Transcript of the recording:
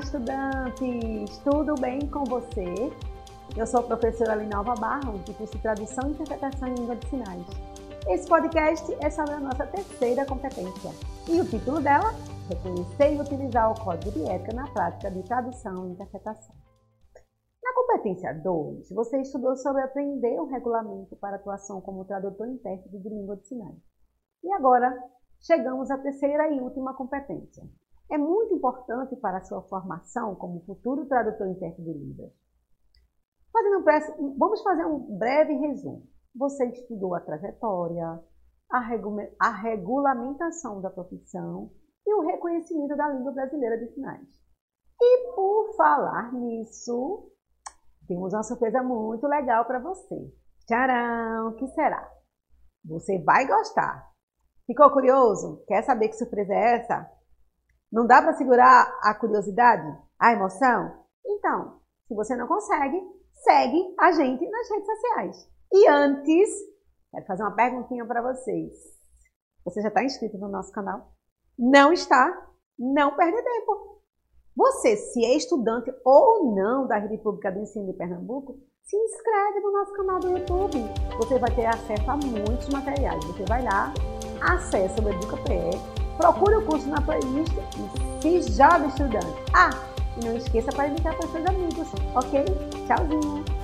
estudantes! Tudo bem com você? Eu sou a professora Linalva Barro, do curso de Tradução e Interpretação em Língua de Sinais. Esse podcast é sobre a nossa terceira competência e o título dela Reconhecer e utilizar o código de ética na prática de tradução e interpretação. Na competência 2, você estudou sobre aprender o regulamento para atuação como tradutor e intérprete de língua de sinais. E agora, chegamos à terceira e última competência, é muito importante para a sua formação como futuro tradutor e intérprete de Libras. vamos fazer um breve resumo. Você estudou a trajetória, a, a regulamentação da profissão e o reconhecimento da língua brasileira de sinais. E por falar nisso, temos uma surpresa muito legal para você. Tcharam! Que será? Você vai gostar. Ficou curioso? Quer saber que surpresa é essa? Não dá para segurar a curiosidade, a emoção? Então, se você não consegue, segue a gente nas redes sociais. E antes, quero fazer uma perguntinha para vocês. Você já está inscrito no nosso canal? Não está? Não perde tempo. Você, se é estudante ou não da Rede Pública do Ensino de Pernambuco, se inscreve no nosso canal do YouTube. Você vai ter acesso a muitos materiais. Você vai lá, acessa o Educa PE, Procure o curso na playlist e se joga estudante. Ah, e não esqueça para indicar para seus amigos, ok? Tchauzinho!